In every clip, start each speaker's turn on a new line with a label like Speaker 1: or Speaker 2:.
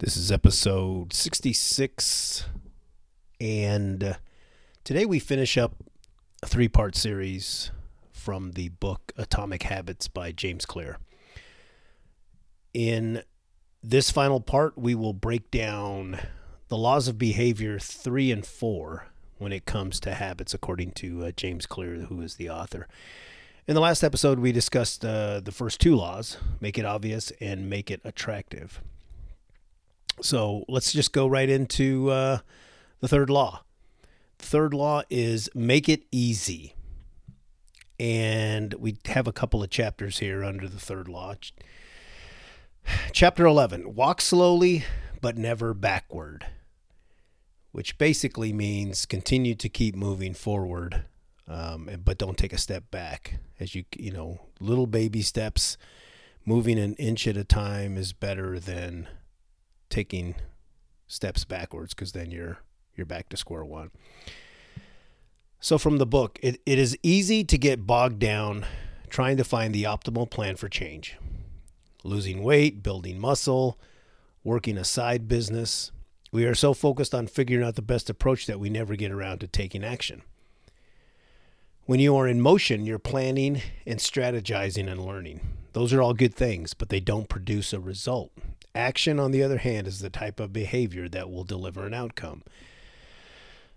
Speaker 1: This is episode 66, and uh, today we finish up a three part series from the book Atomic Habits by James Clear. In this final part, we will break down the laws of behavior three and four when it comes to habits, according to uh, James Clear, who is the author. In the last episode, we discussed uh, the first two laws make it obvious and make it attractive. So let's just go right into uh, the third law. The third law is make it easy. And we have a couple of chapters here under the third law. Chapter 11 Walk slowly, but never backward, which basically means continue to keep moving forward, um, but don't take a step back. As you, you know, little baby steps, moving an inch at a time is better than taking steps backwards because then you're you're back to square one. So from the book, it, it is easy to get bogged down trying to find the optimal plan for change. Losing weight, building muscle, working a side business. We are so focused on figuring out the best approach that we never get around to taking action. When you are in motion, you're planning and strategizing and learning. Those are all good things, but they don't produce a result. Action, on the other hand, is the type of behavior that will deliver an outcome.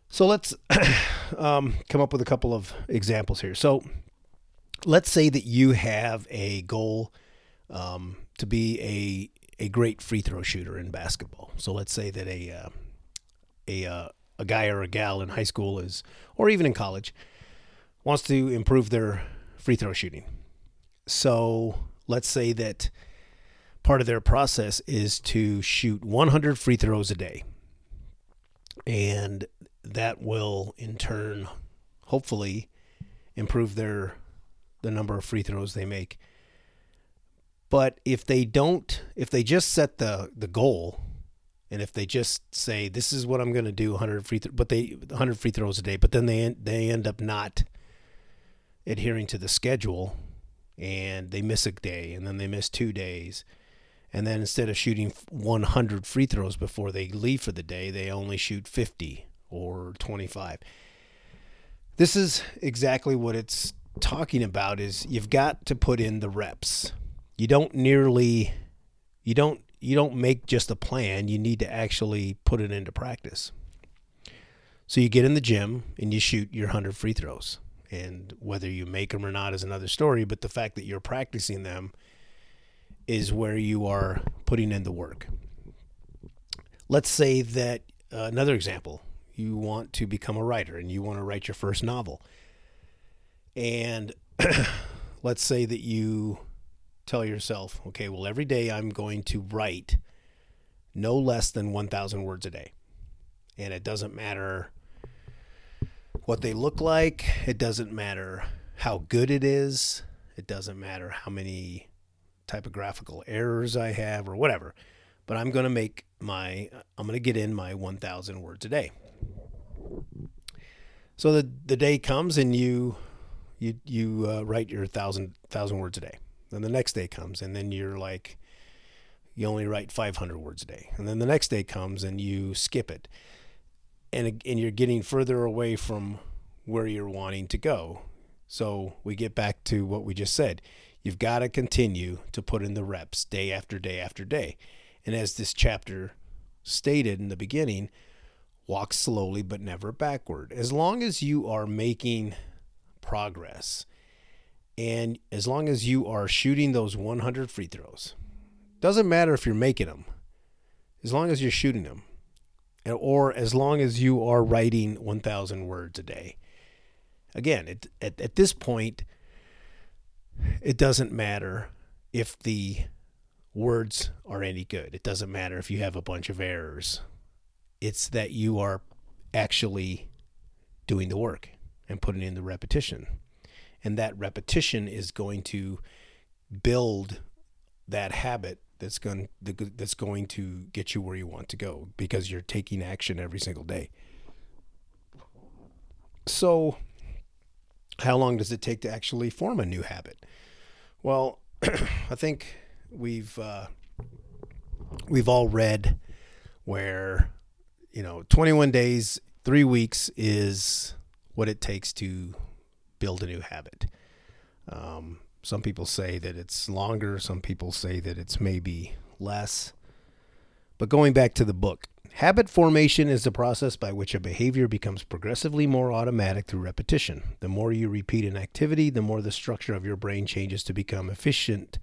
Speaker 1: So let's um, come up with a couple of examples here. So let's say that you have a goal um, to be a a great free throw shooter in basketball. So let's say that a uh, a uh, a guy or a gal in high school is, or even in college, wants to improve their free throw shooting. So let's say that part of their process is to shoot 100 free throws a day. And that will in turn hopefully improve their the number of free throws they make. But if they don't if they just set the the goal and if they just say this is what I'm going to do 100 free th- but they 100 free throws a day but then they they end up not adhering to the schedule and they miss a day and then they miss two days and then instead of shooting 100 free throws before they leave for the day, they only shoot 50 or 25. This is exactly what it's talking about is you've got to put in the reps. You don't nearly you don't you don't make just a plan, you need to actually put it into practice. So you get in the gym and you shoot your 100 free throws. And whether you make them or not is another story, but the fact that you're practicing them is where you are putting in the work. Let's say that uh, another example, you want to become a writer and you want to write your first novel. And let's say that you tell yourself, okay, well, every day I'm going to write no less than 1,000 words a day. And it doesn't matter what they look like, it doesn't matter how good it is, it doesn't matter how many typographical errors I have or whatever. But I'm going to make my, I'm going to get in my 1,000 words a day. So the, the day comes and you, you, you uh, write your thousand, thousand words a day. Then the next day comes and then you're like, you only write 500 words a day. And then the next day comes and you skip it. And, and you're getting further away from where you're wanting to go. So we get back to what we just said. You've got to continue to put in the reps day after day after day. And as this chapter stated in the beginning, walk slowly but never backward. As long as you are making progress and as long as you are shooting those 100 free throws, doesn't matter if you're making them, as long as you're shooting them, or as long as you are writing 1,000 words a day. Again, it, at, at this point, it doesn't matter if the words are any good. It doesn't matter if you have a bunch of errors. It's that you are actually doing the work and putting in the repetition. And that repetition is going to build that habit that's going that's going to get you where you want to go because you're taking action every single day. So how long does it take to actually form a new habit? Well, I think we've uh, we've all read where you know 21 days, three weeks is what it takes to build a new habit. Um, some people say that it's longer. Some people say that it's maybe less. But going back to the book, habit formation is the process by which a behavior becomes progressively more automatic through repetition. The more you repeat an activity, the more the structure of your brain changes to become efficient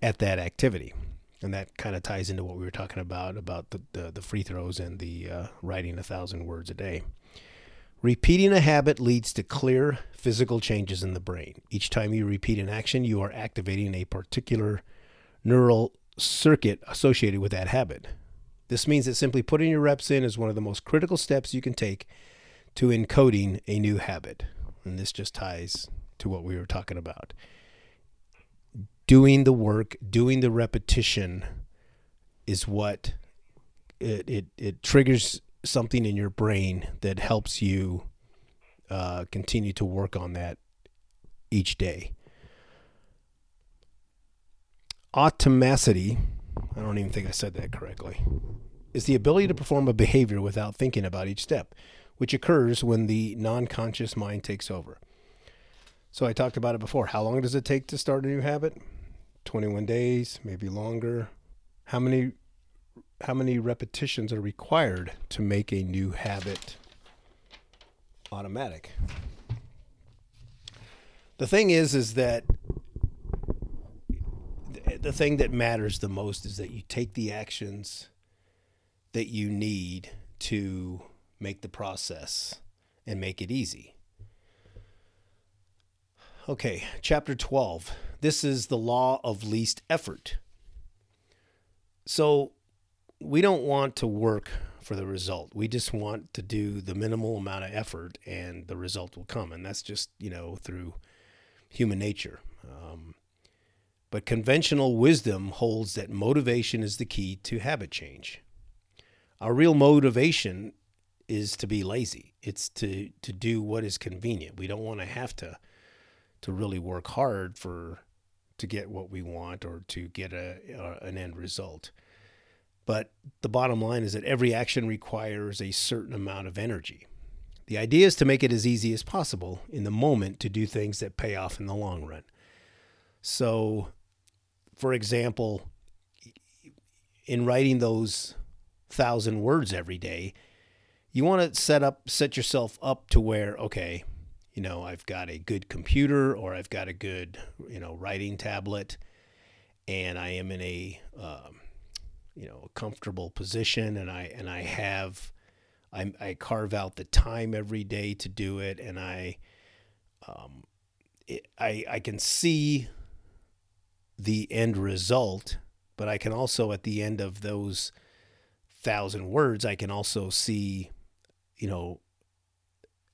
Speaker 1: at that activity. And that kind of ties into what we were talking about about the, the, the free throws and the uh, writing a thousand words a day. Repeating a habit leads to clear physical changes in the brain. Each time you repeat an action, you are activating a particular neural circuit associated with that habit. This means that simply putting your reps in is one of the most critical steps you can take to encoding a new habit. And this just ties to what we were talking about. Doing the work, doing the repetition is what it, it, it triggers something in your brain that helps you uh, continue to work on that each day. Automaticity, I don't even think I said that correctly, is the ability to perform a behavior without thinking about each step, which occurs when the non conscious mind takes over. So I talked about it before. How long does it take to start a new habit? 21 days, maybe longer. How many how many repetitions are required to make a new habit automatic. The thing is is that the thing that matters the most is that you take the actions that you need to make the process and make it easy. Okay, chapter 12. This is the law of least effort. So, we don't want to work for the result. We just want to do the minimal amount of effort and the result will come. And that's just, you know, through human nature. Um, but conventional wisdom holds that motivation is the key to habit change. Our real motivation is to be lazy. It's to, to do what is convenient. We don't want to have to to really work hard for to get what we want or to get a, a an end result. But the bottom line is that every action requires a certain amount of energy. The idea is to make it as easy as possible in the moment to do things that pay off in the long run. So, for example, in writing those thousand words every day, you want to set up set yourself up to where okay, you know, I've got a good computer or I've got a good you know writing tablet, and I am in a um, you know comfortable position and I and I have I, I carve out the time every day to do it and I um, it, I I can see the end result but I can also at the end of those thousand words I can also see you know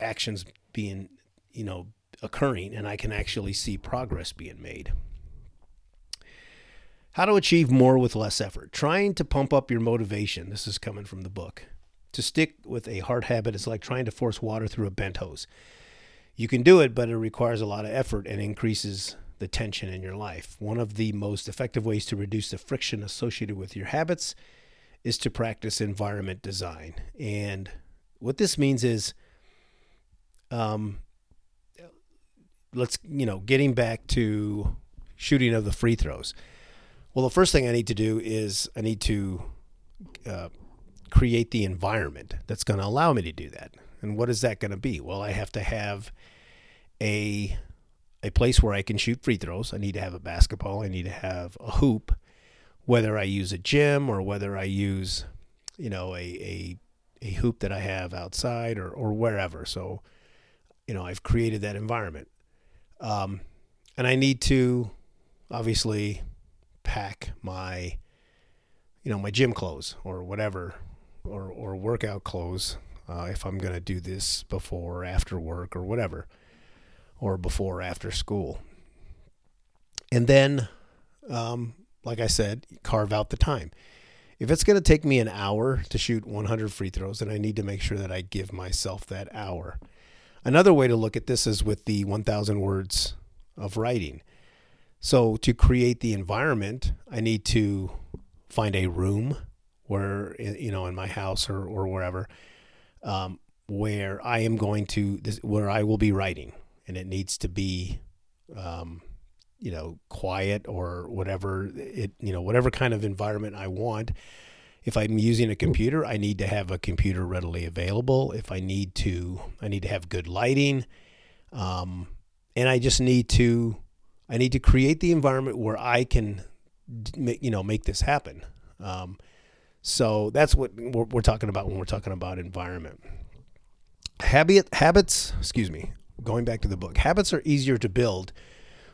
Speaker 1: actions being you know occurring and I can actually see progress being made. How to achieve more with less effort. Trying to pump up your motivation. This is coming from the book. To stick with a hard habit is like trying to force water through a bent hose. You can do it, but it requires a lot of effort and increases the tension in your life. One of the most effective ways to reduce the friction associated with your habits is to practice environment design. And what this means is, um, let's, you know, getting back to shooting of the free throws. Well, the first thing I need to do is I need to uh, create the environment that's going to allow me to do that. And what is that going to be? Well, I have to have a a place where I can shoot free throws. I need to have a basketball. I need to have a hoop. Whether I use a gym or whether I use, you know, a a, a hoop that I have outside or or wherever. So, you know, I've created that environment. Um, and I need to obviously pack my you know my gym clothes or whatever or or workout clothes uh, if I'm going to do this before or after work or whatever or before or after school. And then um, like I said carve out the time. If it's going to take me an hour to shoot 100 free throws then I need to make sure that I give myself that hour. Another way to look at this is with the 1000 words of writing. So, to create the environment, I need to find a room where you know in my house or or wherever, um, where I am going to where I will be writing, and it needs to be, um, you know, quiet or whatever it you know whatever kind of environment I want. If I'm using a computer, I need to have a computer readily available. If I need to, I need to have good lighting, um, and I just need to I need to create the environment where I can, you know, make this happen. Um, so that's what we're, we're, talking about when we're talking about environment. Habit habits, excuse me, going back to the book. Habits are easier to build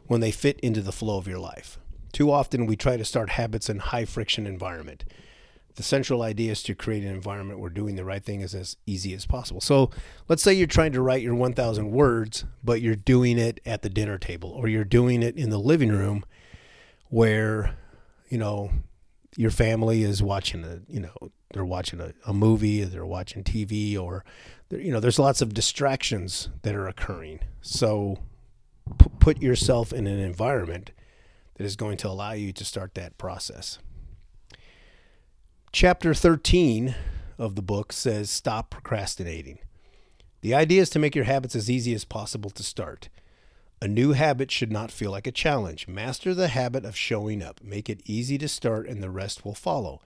Speaker 1: when they fit into the flow of your life. Too often we try to start habits in high friction environment. The central idea is to create an environment where doing the right thing is as easy as possible. So, let's say you're trying to write your 1000 words, but you're doing it at the dinner table or you're doing it in the living room where, you know, your family is watching a, you know, they're watching a, a movie, they're watching TV or you know, there's lots of distractions that are occurring. So p- put yourself in an environment that is going to allow you to start that process. Chapter 13 of the book says stop procrastinating. The idea is to make your habits as easy as possible to start. A new habit should not feel like a challenge. Master the habit of showing up. Make it easy to start, and the rest will follow.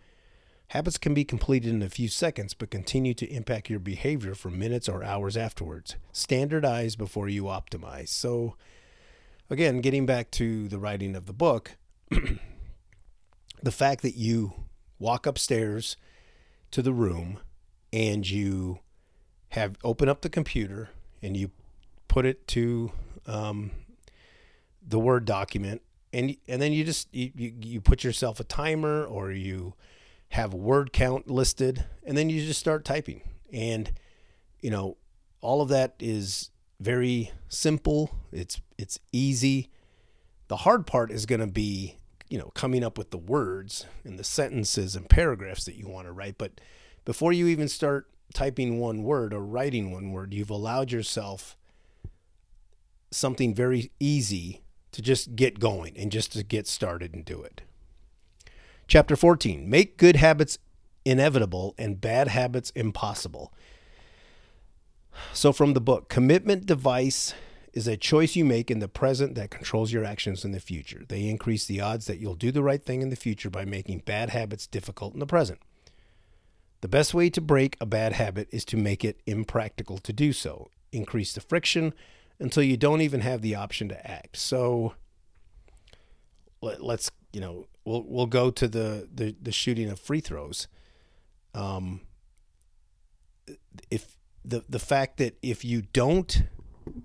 Speaker 1: Habits can be completed in a few seconds, but continue to impact your behavior for minutes or hours afterwards. Standardize before you optimize. So, again, getting back to the writing of the book, the fact that you walk upstairs to the room and you have open up the computer and you put it to um, the word document and and then you just you, you, you put yourself a timer or you have word count listed, and then you just start typing. And you know, all of that is very simple. It's it's easy. The hard part is going to be, you know, coming up with the words and the sentences and paragraphs that you want to write. But before you even start typing one word or writing one word, you've allowed yourself something very easy to just get going and just to get started and do it. Chapter 14 Make good habits inevitable and bad habits impossible. So, from the book, commitment device is a choice you make in the present that controls your actions in the future. They increase the odds that you'll do the right thing in the future by making bad habits difficult in the present. The best way to break a bad habit is to make it impractical to do so. Increase the friction until you don't even have the option to act. So, let, us you know we'll we'll go to the the, the shooting of free throws. Um, if the the fact that if you don't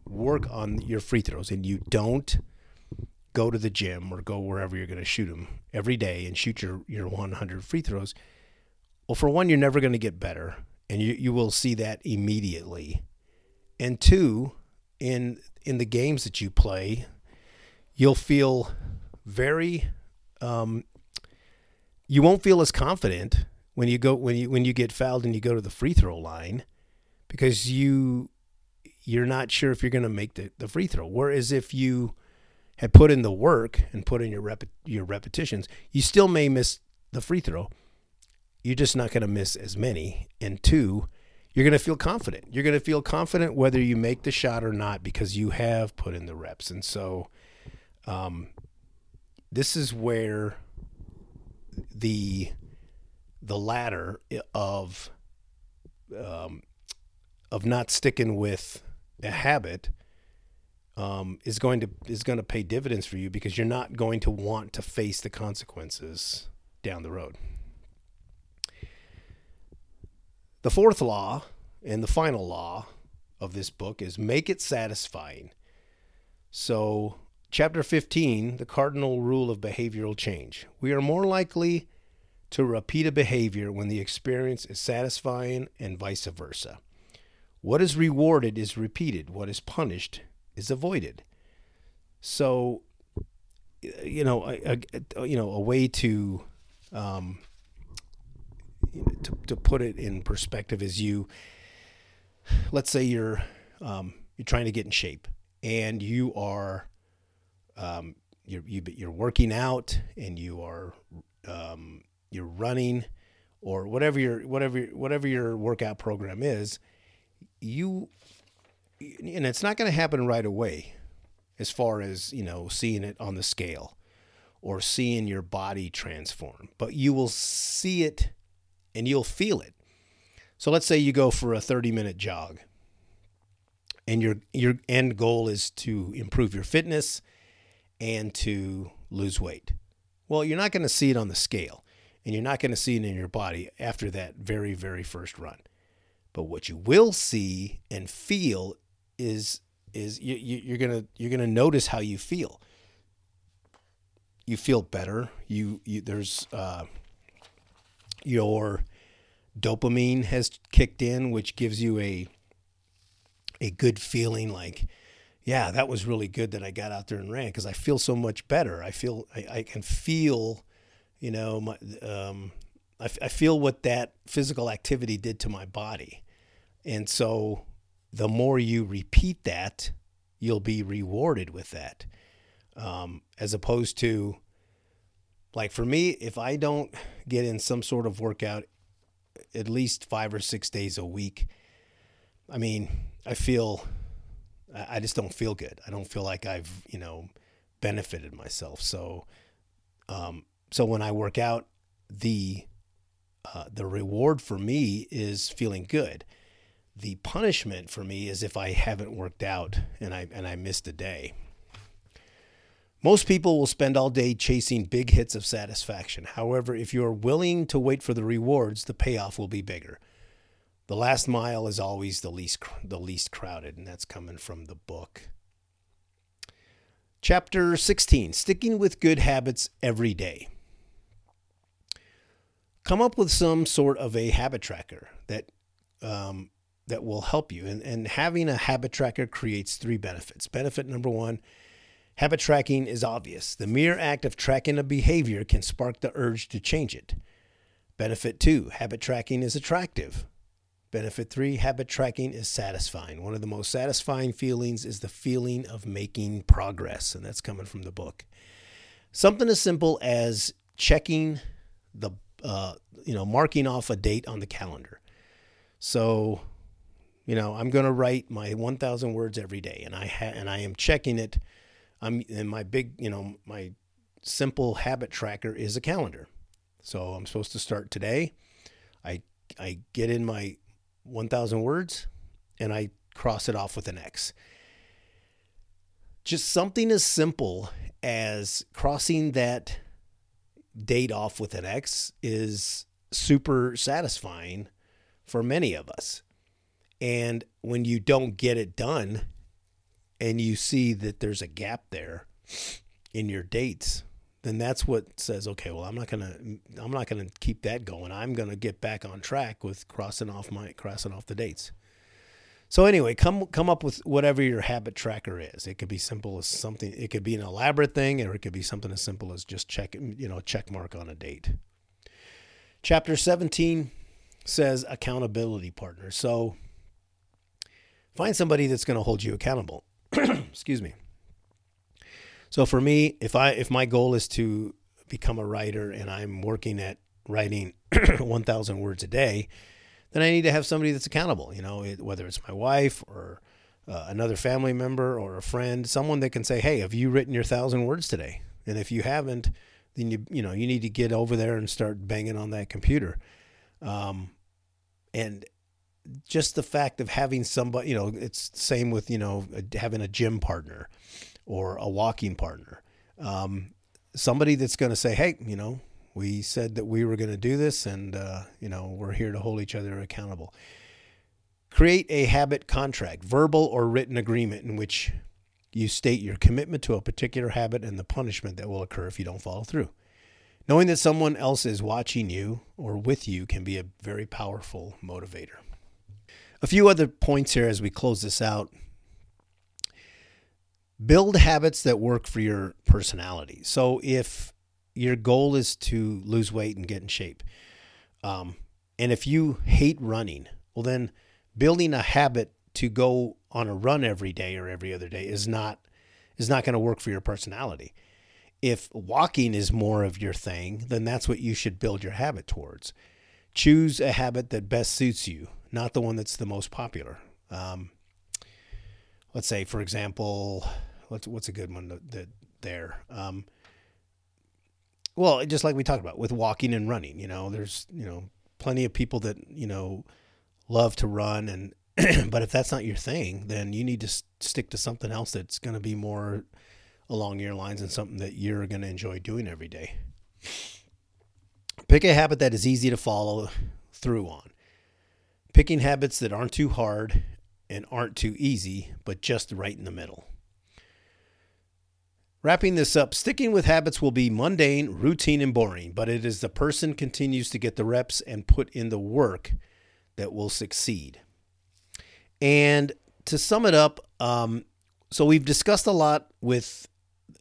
Speaker 1: work on your free throws and you don't go to the gym or go wherever you're going to shoot them every day and shoot your your 100 free throws, well, for one, you're never going to get better, and you you will see that immediately. And two, in in the games that you play, you'll feel very um, you won't feel as confident when you go when you when you get fouled and you go to the free throw line because you you're not sure if you're going to make the, the free throw. Whereas if you had put in the work and put in your rep, your repetitions, you still may miss the free throw. You're just not going to miss as many. And two, you're going to feel confident. You're going to feel confident whether you make the shot or not because you have put in the reps. And so, um, this is where the the ladder of um, of not sticking with a habit um, is going to is going to pay dividends for you because you're not going to want to face the consequences down the road. The fourth law and the final law of this book is make it satisfying. So Chapter 15 The Cardinal Rule of Behavioral Change. We are more likely to repeat a behavior when the experience is satisfying and vice versa. What is rewarded is repeated, what is punished is avoided. So, you know, a, a you know, a way to, um, to, to put it in perspective is you, let's say you're, um, you're trying to get in shape and you are um, you're you, are you are working out and you are um, you're running or whatever your whatever whatever your workout program is, you and it's not going to happen right away as far as, you know, seeing it on the scale or seeing your body transform, but you will see it and you'll feel it. So let's say you go for a 30 minute jog and your your end goal is to improve your fitness and to lose weight. Well, you're not going to see it on the scale and you're not going to see it in your body after that very very first run. But what you will see and feel is is you, you, are gonna you're gonna notice how you feel. You feel better. You, you there's uh, your dopamine has kicked in, which gives you a a good feeling like, yeah, that was really good that I got out there and ran because I feel so much better. I feel I, I can feel, you know, my um, I, I feel what that physical activity did to my body, and so the more you repeat that, you'll be rewarded with that, um, as opposed to like for me, if I don't get in some sort of workout at least five or six days a week, I mean, I feel, I just don't feel good. I don't feel like I've, you know, benefited myself. So, um, so when I work out, the, uh, the reward for me is feeling good. The punishment for me is if I haven't worked out and I, and I missed a day. Most people will spend all day chasing big hits of satisfaction. However, if you are willing to wait for the rewards, the payoff will be bigger. The last mile is always the least the least crowded, and that's coming from the book. Chapter 16: Sticking with good habits every day. Come up with some sort of a habit tracker that um, that will help you. And, and having a habit tracker creates three benefits. Benefit number one Habit tracking is obvious. The mere act of tracking a behavior can spark the urge to change it. Benefit two habit tracking is attractive. Benefit three habit tracking is satisfying. One of the most satisfying feelings is the feeling of making progress, and that's coming from the book. Something as simple as checking the, uh, you know, marking off a date on the calendar. So, you know, I'm going to write my 1,000 words every day, and I ha- and I am checking it I'm and my big, you know, my simple habit tracker is a calendar. So I'm supposed to start today. I I get in my 1000 words and I cross it off with an X. Just something as simple as crossing that date off with an X is super satisfying for many of us. And when you don't get it done, and you see that there's a gap there in your dates, then that's what says, okay, well, I'm not gonna, I'm not gonna keep that going. I'm gonna get back on track with crossing off my crossing off the dates. So anyway, come come up with whatever your habit tracker is. It could be simple as something. It could be an elaborate thing, or it could be something as simple as just check, you know, check mark on a date. Chapter 17 says accountability partner. So find somebody that's going to hold you accountable. Excuse me. So for me, if I if my goal is to become a writer and I'm working at writing 1,000 words a day, then I need to have somebody that's accountable. You know, whether it's my wife or uh, another family member or a friend, someone that can say, "Hey, have you written your thousand words today?" And if you haven't, then you you know you need to get over there and start banging on that computer. Um, and just the fact of having somebody, you know, it's the same with, you know, having a gym partner or a walking partner. Um, somebody that's going to say, hey, you know, we said that we were going to do this and, uh, you know, we're here to hold each other accountable. Create a habit contract, verbal or written agreement in which you state your commitment to a particular habit and the punishment that will occur if you don't follow through. Knowing that someone else is watching you or with you can be a very powerful motivator. A few other points here as we close this out. Build habits that work for your personality. So if your goal is to lose weight and get in shape, um, and if you hate running, well, then building a habit to go on a run every day or every other day is not is not going to work for your personality. If walking is more of your thing, then that's what you should build your habit towards choose a habit that best suits you, not the one that's the most popular. Um, let's say, for example, what's what's a good one that, that there? Um, well, just like we talked about with walking and running, you know, there's you know plenty of people that you know love to run and but if that's not your thing, then you need to stick to something else that's going to be more along your lines and something that you're going to enjoy doing every day. Pick a habit that is easy to follow through on. Picking habits that aren't too hard and aren't too easy, but just right in the middle. Wrapping this up, sticking with habits will be mundane, routine, and boring, but it is the person continues to get the reps and put in the work that will succeed. And to sum it up, um, so we've discussed a lot with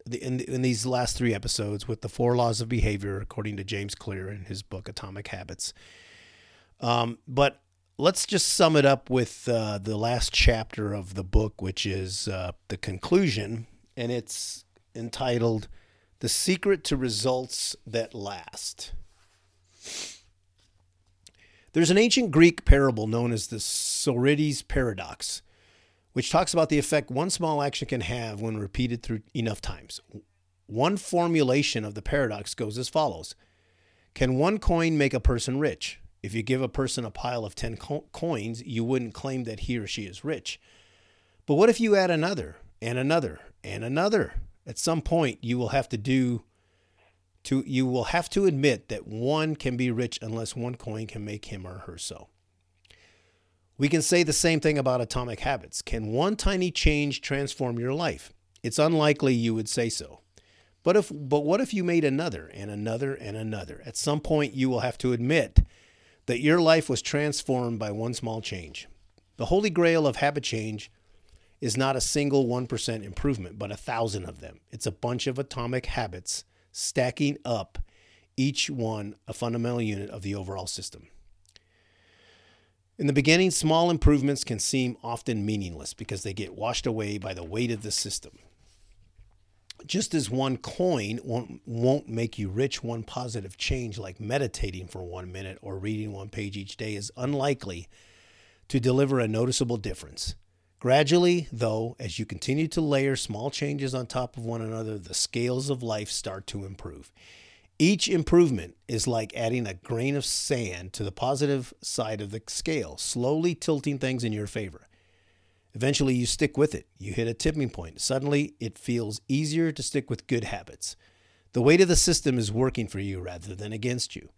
Speaker 1: the, in, in these last three episodes with the four laws of behavior, according to James Clear in his book Atomic Habits. Um, but let's just sum it up with uh, the last chapter of the book, which is uh, the conclusion, and it's entitled "The Secret to Results That Last." There's an ancient Greek parable known as the Sorites paradox, which talks about the effect one small action can have when repeated through enough times. One formulation of the paradox goes as follows Can one coin make a person rich? If you give a person a pile of 10 co- coins, you wouldn't claim that he or she is rich. But what if you add another and another and another? At some point, you will have to do to you will have to admit that one can be rich unless one coin can make him or her so. We can say the same thing about atomic habits. Can one tiny change transform your life? It's unlikely you would say so. But if but what if you made another and another and another? At some point you will have to admit that your life was transformed by one small change. The holy grail of habit change is not a single 1% improvement, but a thousand of them. It's a bunch of atomic habits stacking up, each one a fundamental unit of the overall system. In the beginning, small improvements can seem often meaningless because they get washed away by the weight of the system. Just as one coin won't, won't make you rich, one positive change, like meditating for one minute or reading one page each day, is unlikely to deliver a noticeable difference. Gradually, though, as you continue to layer small changes on top of one another, the scales of life start to improve. Each improvement is like adding a grain of sand to the positive side of the scale, slowly tilting things in your favor. Eventually, you stick with it. You hit a tipping point. Suddenly, it feels easier to stick with good habits. The weight of the system is working for you rather than against you.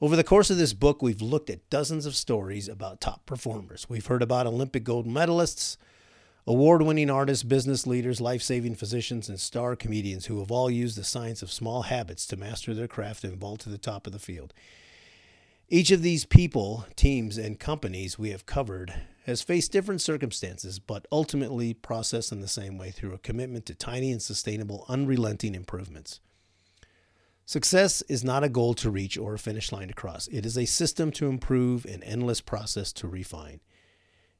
Speaker 1: Over the course of this book, we've looked at dozens of stories about top performers. We've heard about Olympic gold medalists, award winning artists, business leaders, life saving physicians, and star comedians who have all used the science of small habits to master their craft and vault to the top of the field. Each of these people, teams, and companies we have covered has faced different circumstances, but ultimately processed in the same way through a commitment to tiny and sustainable, unrelenting improvements. Success is not a goal to reach or a finish line to cross. It is a system to improve, an endless process to refine.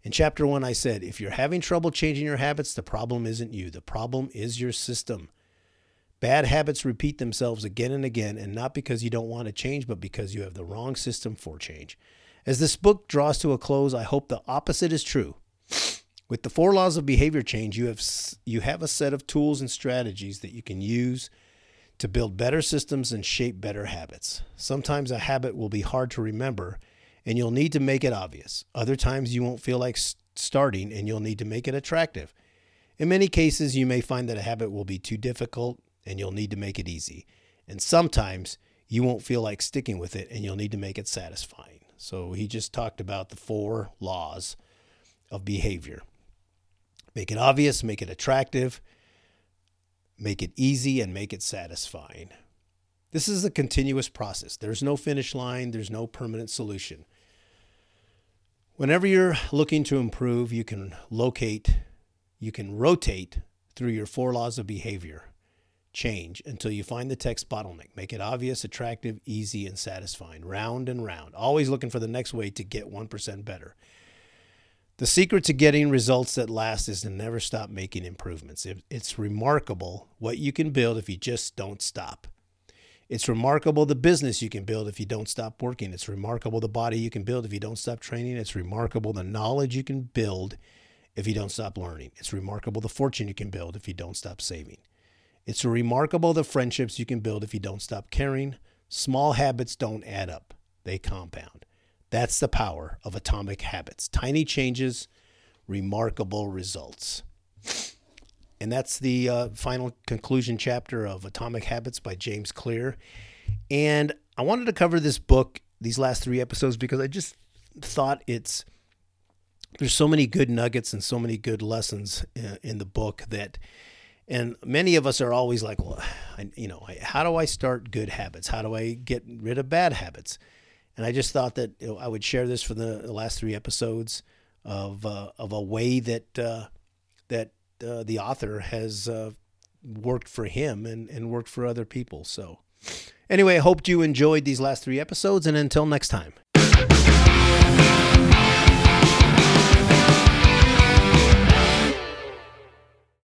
Speaker 1: In chapter one, I said, if you're having trouble changing your habits, the problem isn't you. The problem is your system. Bad habits repeat themselves again and again, and not because you don't want to change, but because you have the wrong system for change. As this book draws to a close, I hope the opposite is true. With the four laws of behavior change, you have you have a set of tools and strategies that you can use to build better systems and shape better habits. Sometimes a habit will be hard to remember and you'll need to make it obvious. Other times you won't feel like starting and you'll need to make it attractive. In many cases, you may find that a habit will be too difficult and you'll need to make it easy. And sometimes you won't feel like sticking with it and you'll need to make it satisfying. So he just talked about the four laws of behavior make it obvious, make it attractive, make it easy, and make it satisfying. This is a continuous process. There's no finish line, there's no permanent solution. Whenever you're looking to improve, you can locate, you can rotate through your four laws of behavior change until you find the text bottleneck. Make it obvious, attractive, easy, and satisfying. Round and round. Always looking for the next way to get 1% better. The secret to getting results that last is to never stop making improvements. It's remarkable what you can build if you just don't stop. It's remarkable the business you can build if you don't stop working. It's remarkable the body you can build if you don't stop training. It's remarkable the knowledge you can build if you don't stop learning. It's remarkable the fortune you can build if you don't stop saving. It's remarkable the friendships you can build if you don't stop caring. Small habits don't add up, they compound. That's the power of atomic habits. Tiny changes, remarkable results. And that's the uh, final conclusion chapter of Atomic Habits by James Clear. And I wanted to cover this book, these last three episodes, because I just thought it's there's so many good nuggets and so many good lessons in, in the book that and many of us are always like well I, you know how do i start good habits? How do i get rid of bad habits? And i just thought that you know, i would share this for the, the last three episodes of uh, of a way that uh, that uh, the author has uh, worked for him and, and worked for other people. So anyway i hope you enjoyed these last three episodes and until next time